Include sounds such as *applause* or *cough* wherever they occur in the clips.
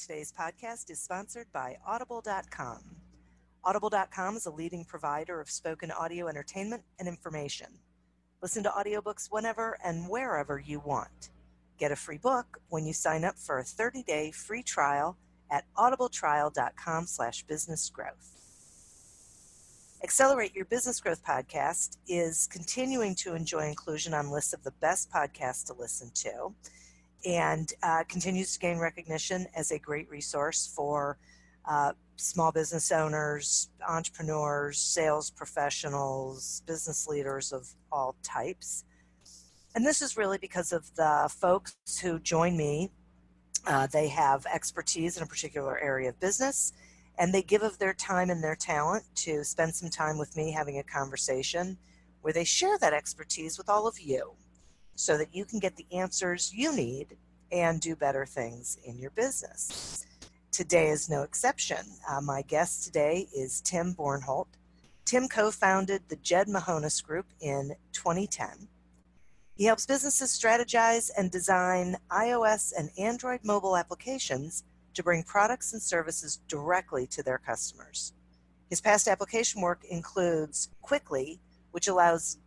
Today's podcast is sponsored by Audible.com. Audible.com is a leading provider of spoken audio entertainment and information. Listen to audiobooks whenever and wherever you want. Get a free book when you sign up for a 30-day free trial at audibletrial.com slash businessgrowth. Accelerate Your Business Growth podcast is continuing to enjoy inclusion on lists of the best podcasts to listen to and uh, continues to gain recognition as a great resource for uh, small business owners, entrepreneurs, sales professionals, business leaders of all types. And this is really because of the folks who join me. Uh, they have expertise in a particular area of business, and they give of their time and their talent to spend some time with me having a conversation where they share that expertise with all of you so that you can get the answers you need and do better things in your business. Today is no exception. Uh, my guest today is Tim Bornholdt. Tim co founded the Jed Mahonis Group in 2010. He helps businesses strategize and design iOS and Android mobile applications to bring products and services directly to their customers. His past application work includes Kwikly, which allows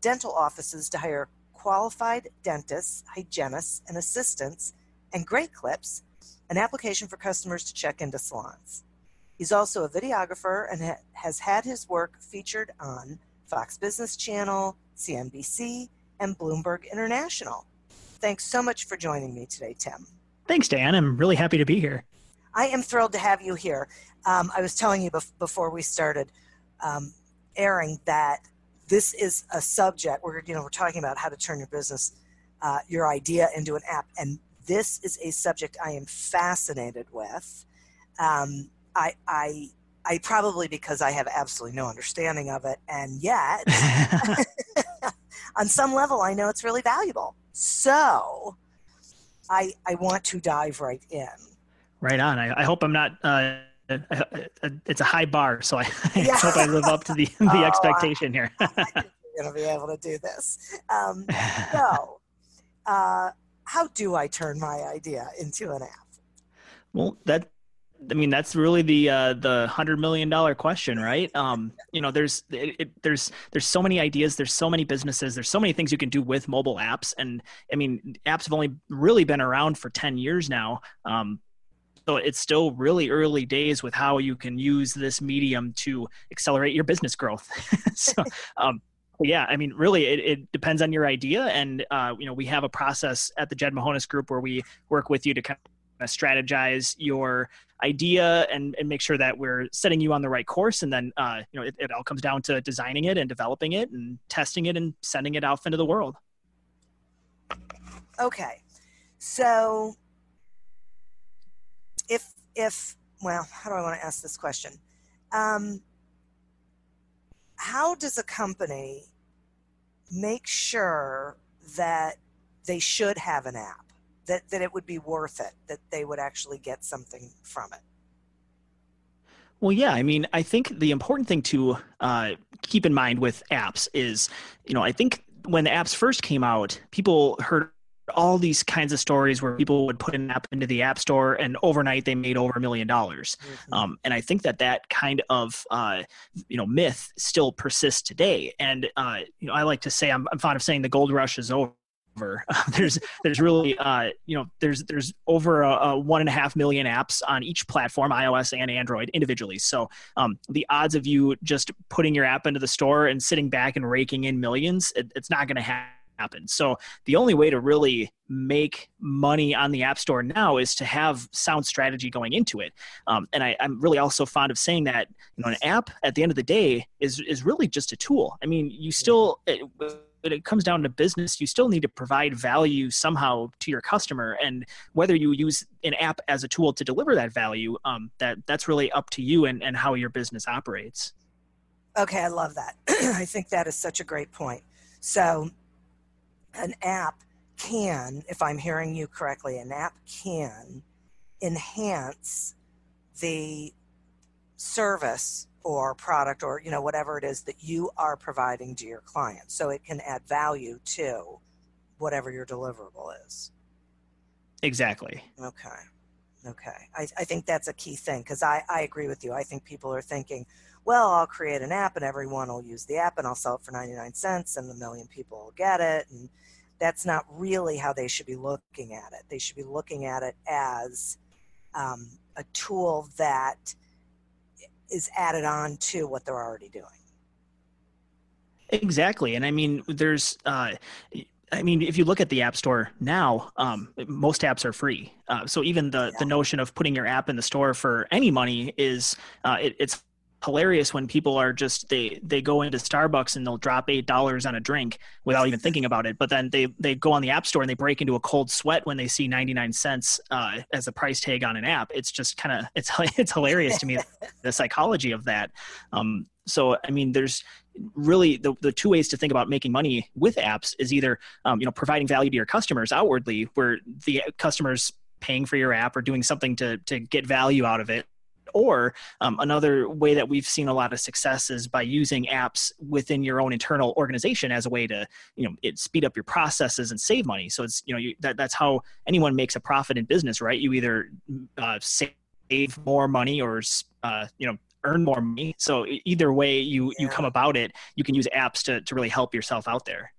dental offices to hire qualified dentists, hygienists, and assistants, and Great Clips, an application for customers to check into salons. He's also a videographer and ha- has had his work featured on Fox Business Channel, CNBC, and Bloomberg International. Thanks so much for joining me today, Tim. Thanks, Dan. I'm really happy to be here. I am thrilled to have you here. Um, I was telling you bef- before we started um, airing that this is a subject where you know we're talking about how to turn your business uh, your idea into an app and this is a subject i am fascinated with. Um, I, I i probably because i have absolutely no understanding of it and yet *laughs* *laughs* on some level i know it's really valuable. So i i want to dive right in. Right on. I, I hope i'm not uh it's a high bar, so I, *laughs* I hope I live up to the *laughs* the oh, expectation here. I think *laughs* you're going to be able to do this. Um, so, uh, how do I turn my idea into an app? Well, that I mean that's really the uh, the hundred million dollar question, right? Um, you know, there's it, it, there's there's so many ideas, there's so many businesses, there's so many things you can do with mobile apps, and I mean, apps have only really been around for ten years now. Um, so it's still really early days with how you can use this medium to accelerate your business growth. *laughs* so, um, yeah, I mean, really, it, it, depends on your idea, and uh, you know, we have a process at the Jed Mahonis Group where we work with you to kind of strategize your idea and, and make sure that we're setting you on the right course, and then uh, you know, it, it all comes down to designing it and developing it and testing it and sending it out into the world. Okay, so if if well, how do I want to ask this question? Um, how does a company make sure that they should have an app that, that it would be worth it that they would actually get something from it well, yeah. I mean, I think the important thing to uh, keep in mind with apps is, you know, I think when the apps first came out, people heard all these kinds of stories where people would put an app into the app store and overnight they made over a million dollars. Mm-hmm. um, and i think that that kind of uh, you know myth still persists today. And uh, you know i like to say I'm, I'm fond of saying the gold rush is over. *laughs* There's there's really uh, you know there's there's over a, a, one and a half million apps on each platform ios and android individually. So um, the odds of you just putting your app into the store and sitting back and raking in millions it, it's not going to happen happen. So the only way to really make money on the App Store now is to have sound strategy going into it. Um, and I, am really also fond of saying that you know an app at the end of the day is is really just a tool. I mean, you still. It, when it comes down to business, you still need to provide value somehow to your customer, and whether you use an app as a tool to deliver that value, um, that that's really up to you and, and how your business operates. Okay, I love that. *clears throat* I think that is such a great point. So an app can, if I'm hearing you correctly, an app can enhance the service or product or you know whatever it is that you are providing to your client. So it can add value to whatever your deliverable is. Exactly. Okay. Okay. I, I think that's a key thing because I, I agree with you. I think people are thinking well i'll create an app and everyone will use the app and i'll sell it for 99 cents and a million people will get it. And that's not really how they should be looking at it. They should be looking at it as um, a tool that is added on to what they're already doing. Exactly. And I mean, there's, uh, I mean, if you look at the App Store now, um, most apps are free. Uh, so even the, yeah. the notion of putting your app in the store for any money is uh, it, it's hilarious when people are just they they go into Starbucks and they'll drop eight dollars on a drink without even thinking about it. But then they they go on the app store and they break into a cold sweat when they see ninety nine cents uh, as a price tag on an app. It's just kind of it's *laughs* it's hilarious to me *laughs* the psychology of that. Um, so I mean, there's really the, the two ways to think about making money with apps is either um, you know providing value to your customers outwardly, where the customers paying for your app or doing something to to get value out of it or um, another way that we've seen a lot of success is by using apps within your own internal organization as a way to, you know, it speed up your processes and save money. So it's, you know, you, that, that's how anyone makes a profit in business, right? You either uh, save more money or, uh, you know, earn more money. So either way you, yeah. you come about it, you can use apps to, to really help yourself out there.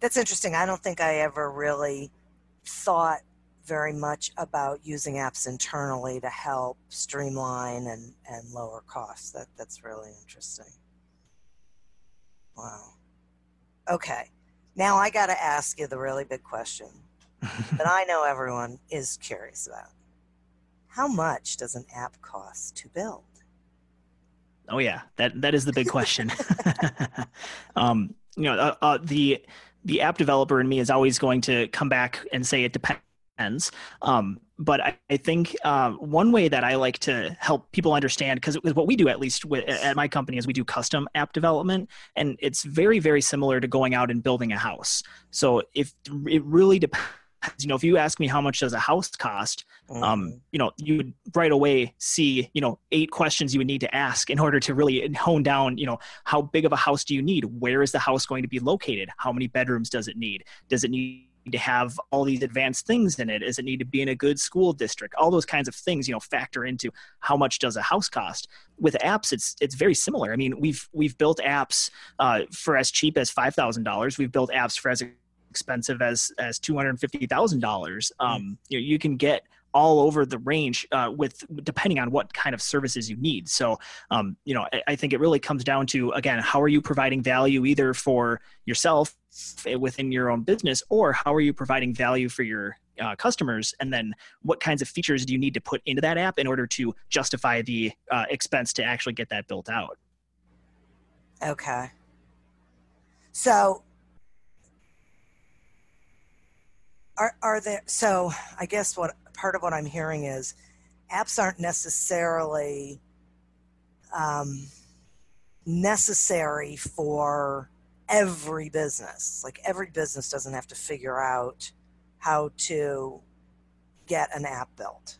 That's interesting. I don't think I ever really thought very much about using apps internally to help streamline and, and lower costs. That that's really interesting. Wow. Okay. Now I got to ask you the really big question *laughs* that I know everyone is curious about. How much does an app cost to build? Oh yeah, that that is the big question. *laughs* um, you know, uh, uh, the the app developer in me is always going to come back and say it depends um, but I, I think uh, one way that I like to help people understand, because what we do at least with, at my company is we do custom app development, and it's very very similar to going out and building a house. So if it really depends you know if you ask me how much does a house cost um, mm-hmm. um, you know you would right away see you know eight questions you would need to ask in order to really hone down you know how big of a house do you need where is the house going to be located how many bedrooms does it need does it need to have all these advanced things in it? Does it need to be in a good school district? All those kinds of things, you know, factor into how much does a house cost. With apps, it's it's very similar. I mean, we've we've built apps uh, for as cheap as five thousand dollars. We've built apps for as expensive as as two hundred fifty thousand dollars. Hmm. Um, you, know, you can get all over the range uh, with depending on what kind of services you need. So, um, you know, I, I, think it really comes down to again, how are you providing value either for yourself within your own business or how are you providing value for your uh, customers? And then what kinds of features do you need to put into that app in order to justify the uh, expense to actually get that built out? Okay. So are, are there so i guess what part of what i'm hearing is apps aren't necessarily um, necessary for every business. Like every business doesn't have to figure out how to get an app built.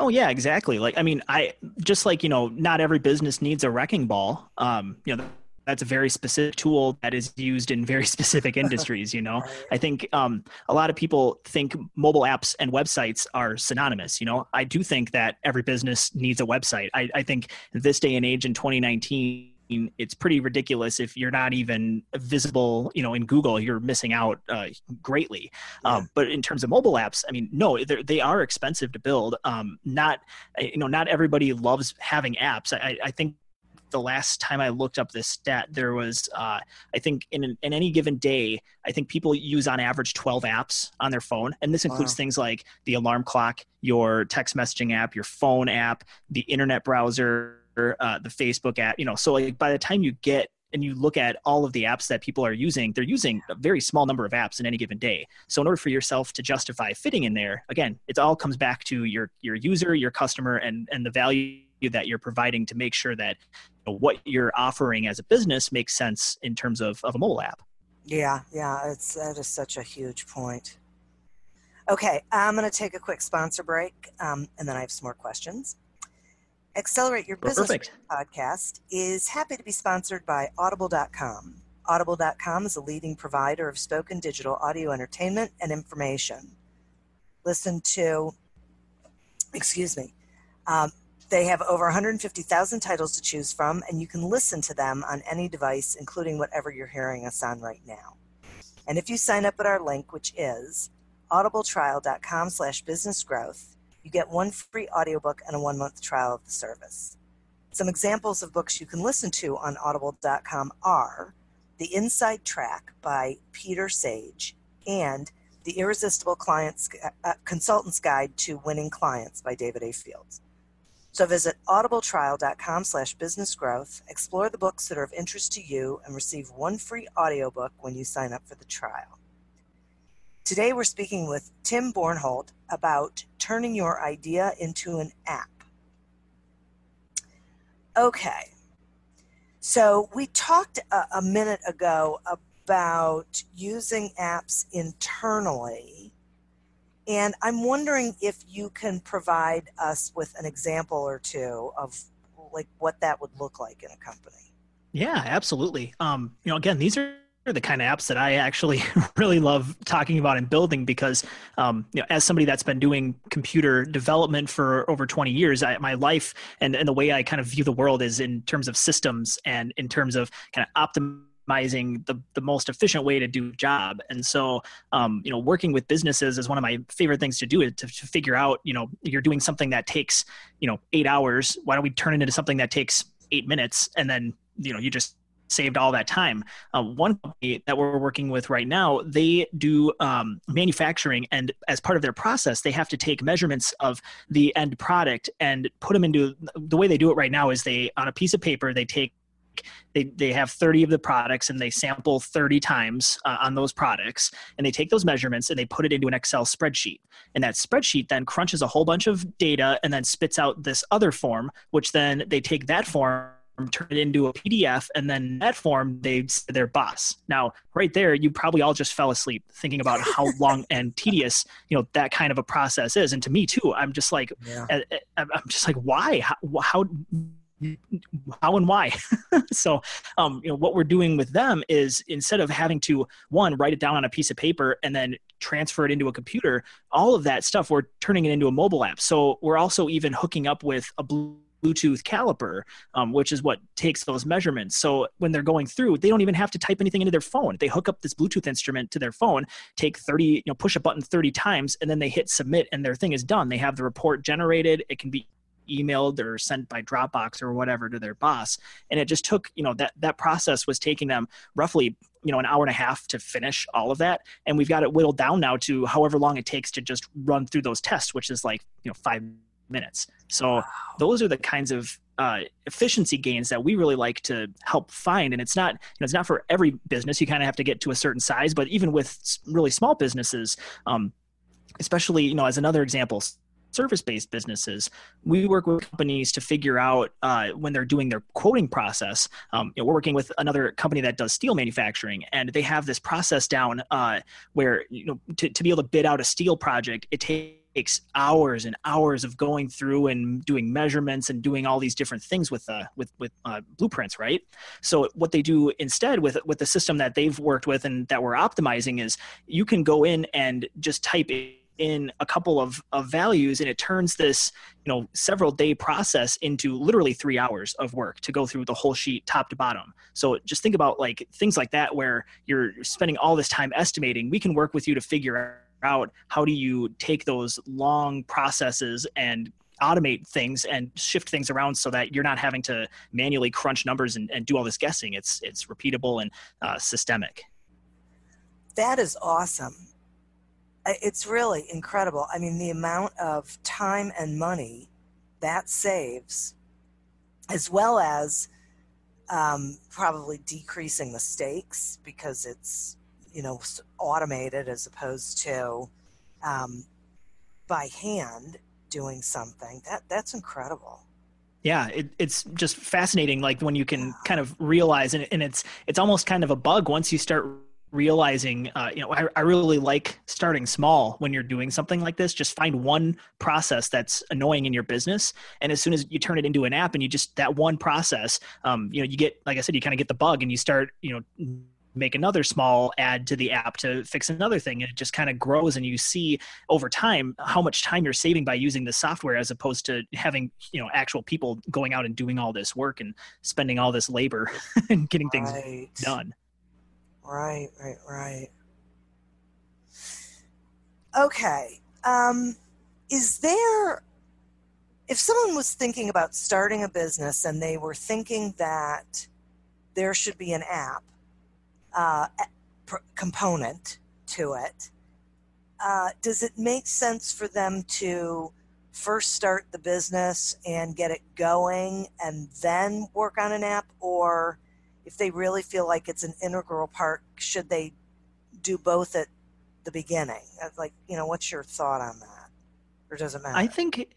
Oh yeah, exactly. Like I mean, I just like you know, not every business needs a wrecking ball. Um, you know, that's a very specific tool that is used in very *laughs* specific industries you know *laughs* i think um, a lot of people think mobile apps and websites are synonymous you know i do think that every business needs a website i, I think this day and age in 2019 it's pretty ridiculous if you're not even visible you know in google you're missing out uh, greatly yeah. um, but in terms of mobile apps i mean no they are expensive to build um, not you know not everybody loves having apps I, I think the last time I looked up this stat, there was, uh, I think, in, an, in any given day, I think people use on average 12 apps on their phone. And this includes wow. things like the alarm clock, your text messaging app, your phone app, the internet browser, uh, the Facebook app. You know, so like by the time you get and you look at all of the apps that people are using, they're using a very small number of apps in any given day. So in order for yourself to justify fitting in there, again, it all comes back to your your user, your customer, and and the value that you're providing to make sure that you know, what you're offering as a business makes sense in terms of, of a mobile app. Yeah, yeah, it's that is such a huge point. Okay, I'm going to take a quick sponsor break, um, and then I have some more questions. Accelerate Your Business Perfect. podcast is happy to be sponsored by Audible.com. Audible.com is a leading provider of spoken digital audio entertainment and information. Listen to, excuse me, um, they have over 150,000 titles to choose from, and you can listen to them on any device, including whatever you're hearing us on right now. And if you sign up at our link, which is audibletrial.com slash businessgrowth, you get one free audiobook and a one-month trial of the service. Some examples of books you can listen to on audible.com are The Inside Track by Peter Sage and The Irresistible Client's, uh, Consultant's Guide to Winning Clients by David A. Fields. So visit audibletrial.com slash businessgrowth, explore the books that are of interest to you, and receive one free audiobook when you sign up for the trial. Today we're speaking with Tim Bornholdt about turning your idea into an app. Okay, so we talked a, a minute ago about using apps internally and I'm wondering if you can provide us with an example or two of like what that would look like in a company. Yeah, absolutely. Um, you know, again, these are the kind of apps that I actually *laughs* really love talking about and building because, um, you know, as somebody that's been doing computer development for over 20 years, I, my life and, and the way I kind of view the world is in terms of systems and in terms of kind of optimizing optimizing the, the most efficient way to do a job. And so um, you know working with businesses is one of my favorite things to do is to, to figure out you know you're doing something that takes you know eight hours. Why don't we turn it into something that takes eight minutes? And then you know you just saved all that time. Uh, one company that we're working with right now, they do um, manufacturing, and as part of their process, they have to take measurements of the end product and put them into the way they do it right now is they on a piece of paper they take they, they have 30 of the products and they sample 30 times uh, on those products and they take those measurements and they put it into an excel spreadsheet and that spreadsheet then crunches a whole bunch of data and then spits out this other form which then they take that form turn it into a PDF, and then that form they their boss. Now, right there, you probably all just fell asleep thinking about *laughs* how long and tedious you know that kind of a process is. And to me too, I'm just like, yeah. I'm just like, why? How, how how and why *laughs* so um, you know what we're doing with them is instead of having to one write it down on a piece of paper and then transfer it into a computer all of that stuff we're turning it into a mobile app so we're also even hooking up with a Bluetooth caliper, um, which is what takes those measurements. So when they're going through, they don't even have to type anything into their phone. They hook up this Bluetooth instrument to their phone, take 30, you know, push a button 30 times, and then they hit submit, and their thing is done. They have the report generated. It can be emailed or sent by Dropbox or whatever to their boss. And it just took, you know, that that process was taking them roughly, you know, an hour and a half to finish all of that. And we've got it whittled down now to however long it takes to just run through those tests, which is like, you know, five minutes. So wow. those are the kinds of uh, efficiency gains that we really like to help find. And it's not, you know, it's not for every business. You kind of have to get to a certain size, but even with really small businesses, um, especially, you know, as another example, service-based businesses, we work with companies to figure out uh, when they're doing their quoting process. Um, you know, we're working with another company that does steel manufacturing, and they have this process down uh, where you know to, to be able to bid out a steel project, it takes hours and hours of going through and doing measurements and doing all these different things with uh, with with uh, blueprints, right? So what they do instead with with the system that they've worked with and that we're optimizing is you can go in and just type in a couple of, of values and it turns this you know several day process into literally three hours of work to go through the whole sheet top to bottom so just think about like things like that where you're spending all this time estimating we can work with you to figure out how do you take those long processes and automate things and shift things around so that you're not having to manually crunch numbers and, and do all this guessing? It's it's repeatable and uh, systemic. That is awesome. It's really incredible. I mean, the amount of time and money that saves, as well as um, probably decreasing mistakes because it's you know automated as opposed to um, by hand doing something. That that's incredible. Yeah, it, it's just fascinating. Like when you can kind of realize, and, and it's it's almost kind of a bug once you start realizing uh, you know I, I really like starting small when you're doing something like this just find one process that's annoying in your business and as soon as you turn it into an app and you just that one process um, you know you get like i said you kind of get the bug and you start you know make another small add to the app to fix another thing and it just kind of grows and you see over time how much time you're saving by using the software as opposed to having you know actual people going out and doing all this work and spending all this labor *laughs* and getting things right. done Right, right, right. Okay. Um, is there, if someone was thinking about starting a business and they were thinking that there should be an app uh, component to it, uh, does it make sense for them to first start the business and get it going and then work on an app? Or if they really feel like it's an integral part, should they do both at the beginning? Uh, like, you know, what's your thought on that? Or does it matter? I think,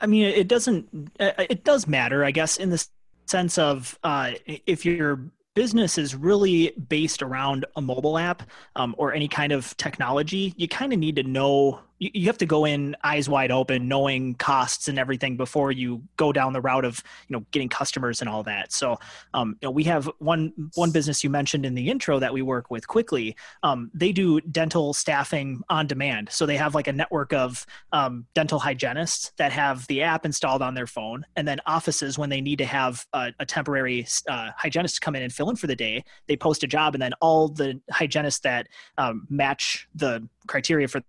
I mean, it doesn't, uh, it does matter, I guess, in the sense of uh, if you're business is really based around a mobile app um, or any kind of technology, you kind of need to know you, you have to go in eyes wide open, knowing costs and everything before you go down the route of you know getting customers and all that. So um, you know, we have one one business you mentioned in the intro that we work with Kwikly. Um, they do dental staffing on demand, so they have like a network of um, dental hygienists that have the app installed on their phone, and then offices when they need to have a, a temporary uh, hygienist come in and fill in for the day, they post a job, and then all the hygienists that um, match the criteria for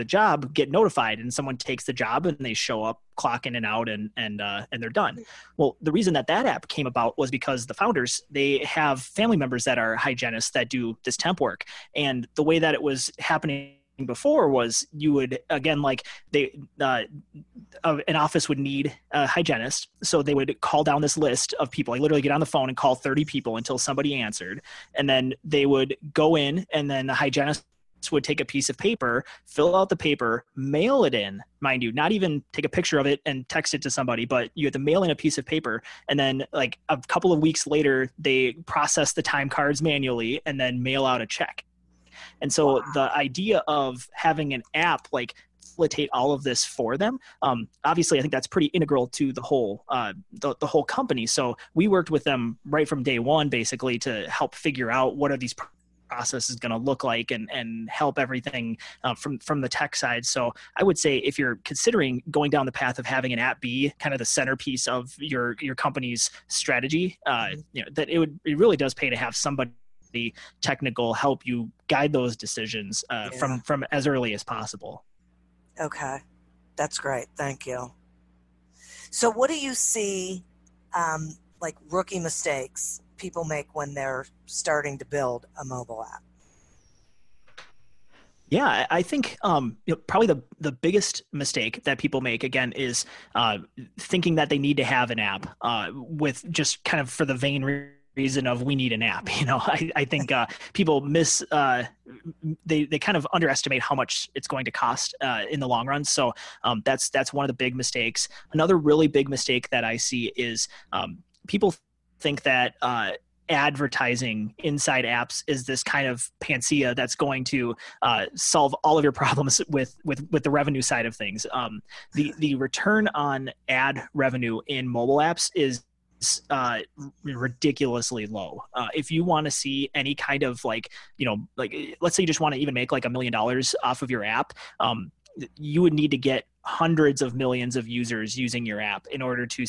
the job get notified and someone takes the job and they show up clock in and out and and uh, and they're done. Well the reason that that app came about was because the founders they have family members that are hygienists that do this temp work. And the way that it was happening before was you would again like they uh, an office would need a hygienist. So they would call down this list of people. I literally get on the phone and call 30 people until somebody answered. And then they would go in and then the hygienist would take a piece of paper, fill out the paper, mail it in, mind you, not even take a picture of it and text it to somebody, but you have to mail in a piece of paper. And then, like a couple of weeks later, they process the time cards manually and then mail out a check. And so wow. the idea of having an app like facilitate all of this for them. Um, obviously, I think that's pretty integral to the whole uh, the, the whole company. So we worked with them right from day one, basically, to help figure out what are these process is going to look like and and help everything uh, from from the tech side. So I would say if you're considering going down the path of having an app be kind of the centerpiece of your your company's strategy, uh, mm-hmm. you know that it would it really does pay to have somebody technical help you guide those decisions uh, yeah. from from as early as possible. Okay, that's great. Thank you. So, what do you see um, like rookie mistakes people make when they're starting to build a mobile app? Yeah, I think um, you know, probably the the biggest mistake that people make again is uh, thinking that they need to have an app uh, with just kind of for the vain reason of we need an app. *laughs* You know, I, I think uh, people miss uh, they they kind of underestimate how much it's going to cost uh, in the long run. So um, that's that's one of the big mistakes. Another really big mistake that I see is um, people think that uh, advertising inside apps is this kind of panacea that's going to uh, solve all of your problems with with with the revenue side of things. Um, the the return on ad revenue in mobile apps is uh, ridiculously low. Uh, if you want to see any kind of like, you know, like let's say you just want to even make like a million dollars off of your app, um, you would need to get hundreds of millions of users using your app in order to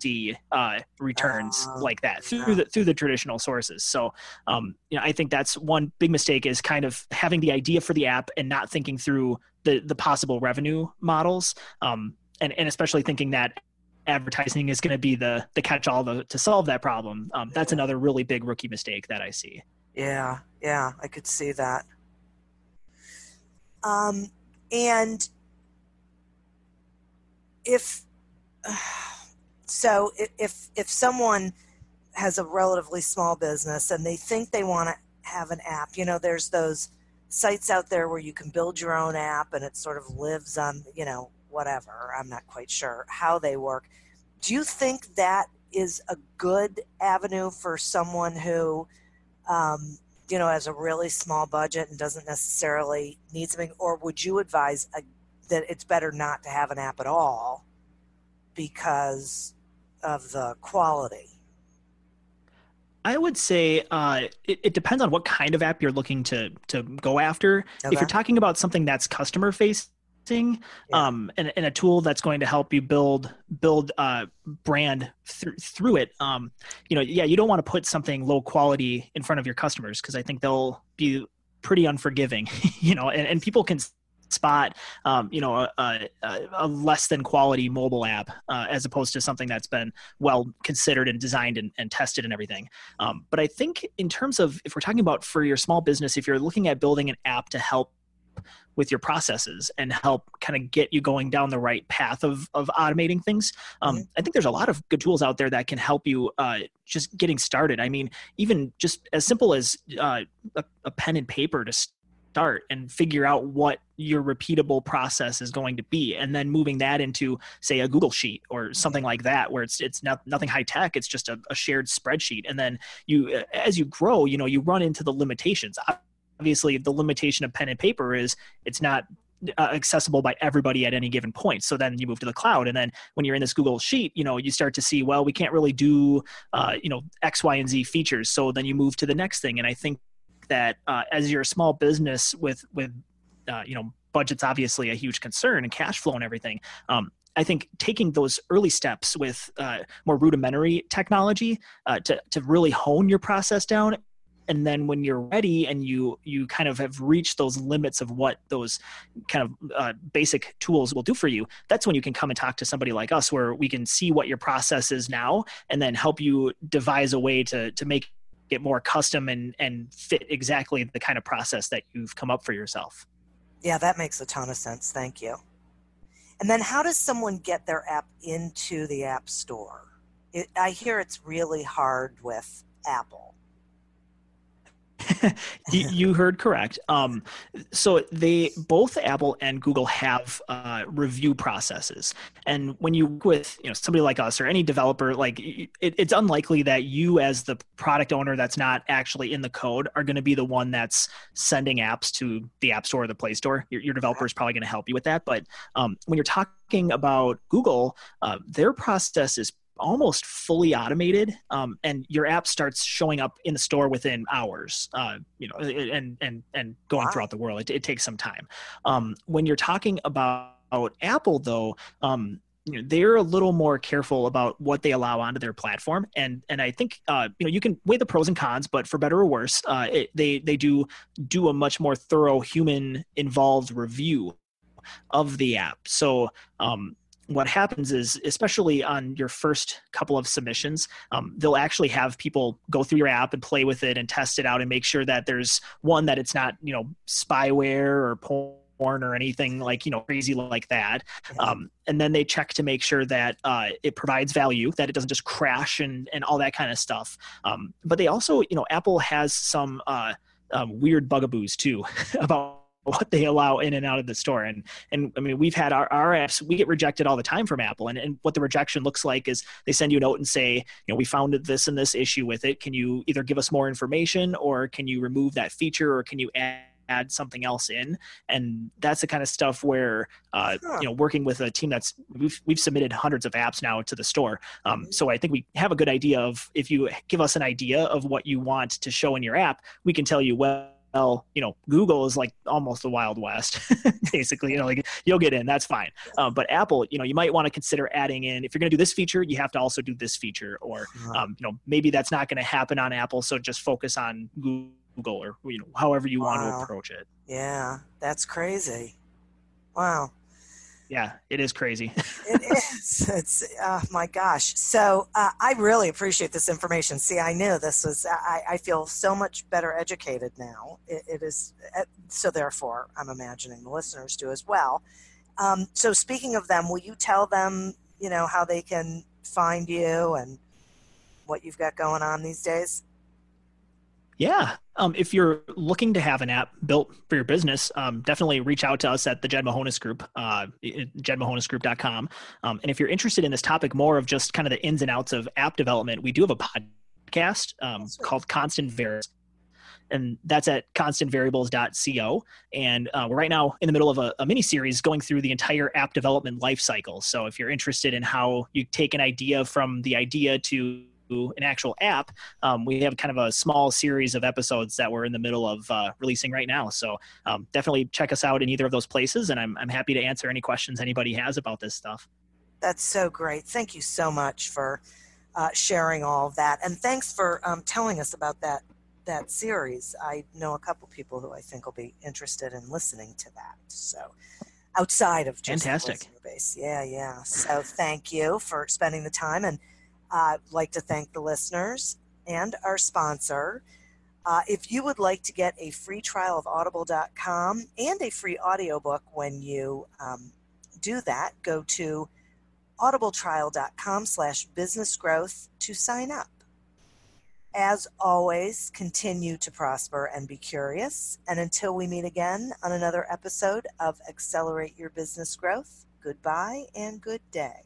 see uh, returns uh, like that through yeah. the through the traditional sources. So, um, you know, I think that's one big mistake is kind of having the idea for the app and not thinking through the the possible revenue models. Um, and, and especially thinking that advertising is going to be the the catch all to, to solve that problem. Um, that's another really big rookie mistake that I see. Yeah, yeah, I could see that. Um, and if *sighs* so, if if someone has a relatively small business and they think they want to have an app, you know, there's those sites out there where you can build your own app and it sort of lives on, you know, whatever. I'm not quite sure how they work. Do you think that is a good avenue for someone who, um, you know, has a really small budget and doesn't necessarily need something? Or would you advise a, that it's better not to have an app at all because of the quality? I would say uh, it, it, depends on what kind of app you're looking to to go after. Okay. If you're talking about something that's customer facing yeah. um, and, and, a tool that's going to help you build build uh, brand th- through it. Um, you know, yeah, you don't want to put something low quality in front of your customers because I think they'll be pretty unforgiving. *laughs* you know, and, and people can spot um, you know a, a, a, less than quality mobile app uh, as opposed to something that's been well considered and designed and, and tested and everything um, but i think in terms of if we're talking about for your small business if you're looking at building an app to help with your processes and help kind of get you going down the right path of, of automating things. Um, mm-hmm. I think there's a lot of good tools out there that can help you uh, just getting started. I mean, even just as simple as uh, a, a pen and paper to start and figure out what your repeatable process is going to be and then moving that into say a google sheet or something like that where it's it's not, nothing high tech it's just a, a shared spreadsheet and then you as you grow you know you run into the limitations obviously the limitation of pen and paper is it's not uh, accessible by everybody at any given point. So then you move to the cloud, and then when you're in this Google Sheet, you know you start to see, well, we can't really do, uh, you know, X, Y, and Z features. So then you move to the next thing, and I think that uh, as you're a small business with with, uh, you know, budget's obviously a huge concern and cash flow and everything. Um, I think taking those early steps with uh, more rudimentary technology uh, to, to really hone your process down and then when you're ready and you you kind of have reached those limits of what those kind of uh, basic tools will do for you that's when you can come and talk to somebody like us where we can see what your process is now and then help you devise a way to to make it more custom and and fit exactly the kind of process that you've come up for yourself. Yeah that makes a ton of sense. Thank you. And then how does someone get their app into the app store? It, i hear it's really hard with apple *laughs* you, you, heard correct. Um, so they both Apple and Google have uh, review processes, and when you work with you know somebody like us or any developer, like it, it's unlikely that you as the product owner that's not actually in the code are going to be the one that's sending apps to the App Store or the Play Store. Your, your developer is probably going to help you with that. But um, when you're talking about Google, uh, their process is almost fully automated um, and your app starts showing up in the store within hours uh, you know and and and going wow. throughout the world. It, it, takes some time. Um, when you're talking about apple though um, you know they're a little more careful about what they allow onto their platform. And and i think uh, you know you can weigh the pros and cons but for better or worse uh, it, they they do do a much more thorough human involved review of the app. So um, what happens is especially on your first couple of submissions um, they'll actually have people go through your app and play with it and test it out and make sure that there's one that it's not you know spyware or porn or anything like you know crazy like that. Um, and then they check to make sure that uh, it provides value that it doesn't just crash and and all that kind of stuff. Um, but they also you know apple has some uh, um, weird bugaboos too *laughs* about what they allow in and out of the store. And and i mean we've had our, our apps we get rejected all the time from apple. And, and what the rejection looks like is they send you a note and say you know we found this and this issue with it. Can you either give us more information or can you remove that feature or can you add add something else in? And that's the kind of stuff where uh, Huh. you know working with a team that's we've, we've submitted hundreds of apps now to the store. Um, so i think we have a good idea of if you give us an idea of what you want to show in your app we can tell you well well, you know, Google is like almost the Wild West, *laughs* basically. You know, like you'll get in, that's fine. Um, but Apple, you know, you might want to consider adding in if you're going to do this feature, you have to also do this feature, or um, you know, maybe that's not going to happen on Apple, so just focus on Google or you know, however you want to approach it. Yeah, that's crazy. Wow. Yeah, it is crazy. *laughs* It is. It's oh my gosh. So uh, I really appreciate this information. See, I knew this was. I, I feel so much better educated now. It, it is. uh, So therefore, I'm imagining the listeners do as well. Um, so speaking of them, will you tell them, you know, how they can find you and what you've got going on these days? Yeah. Um, if you're looking to have an app built for your business, um, definitely reach out to us at the Jed Mahonis Group, uh, jedmahonisgroup.com. Um, and if you're interested in this topic more of just kind of the ins and outs of app development, we do have a podcast um, called Constant Variables. And that's at constantvariables.co. And uh, we're right now in the middle of a, a mini series going through the entire app development lifecycle. So if you're interested in how you take an idea from the idea to an actual app, um, we have kind of a small series of episodes that we're in the middle of uh, releasing right now. So um, definitely check us out in either of those places, and I'm I'm happy to answer any questions anybody has about this stuff. That's so great. Thank you so much for uh, sharing all of that, and thanks for um, telling us about that that series. I know a couple people who I think will be interested in listening to that. So, outside of just Fantastic. base, yeah, yeah. So, thank you for spending the time, and I'd like to thank the listeners and our sponsor. Uh, if you would like to get a free trial of audible.com and a free audiobook when you um, do that, go to audibletrial.com slash business growth to sign up. As always, continue to prosper and be curious. And until we meet again on another episode of Accelerate Your Business Growth, goodbye and good day.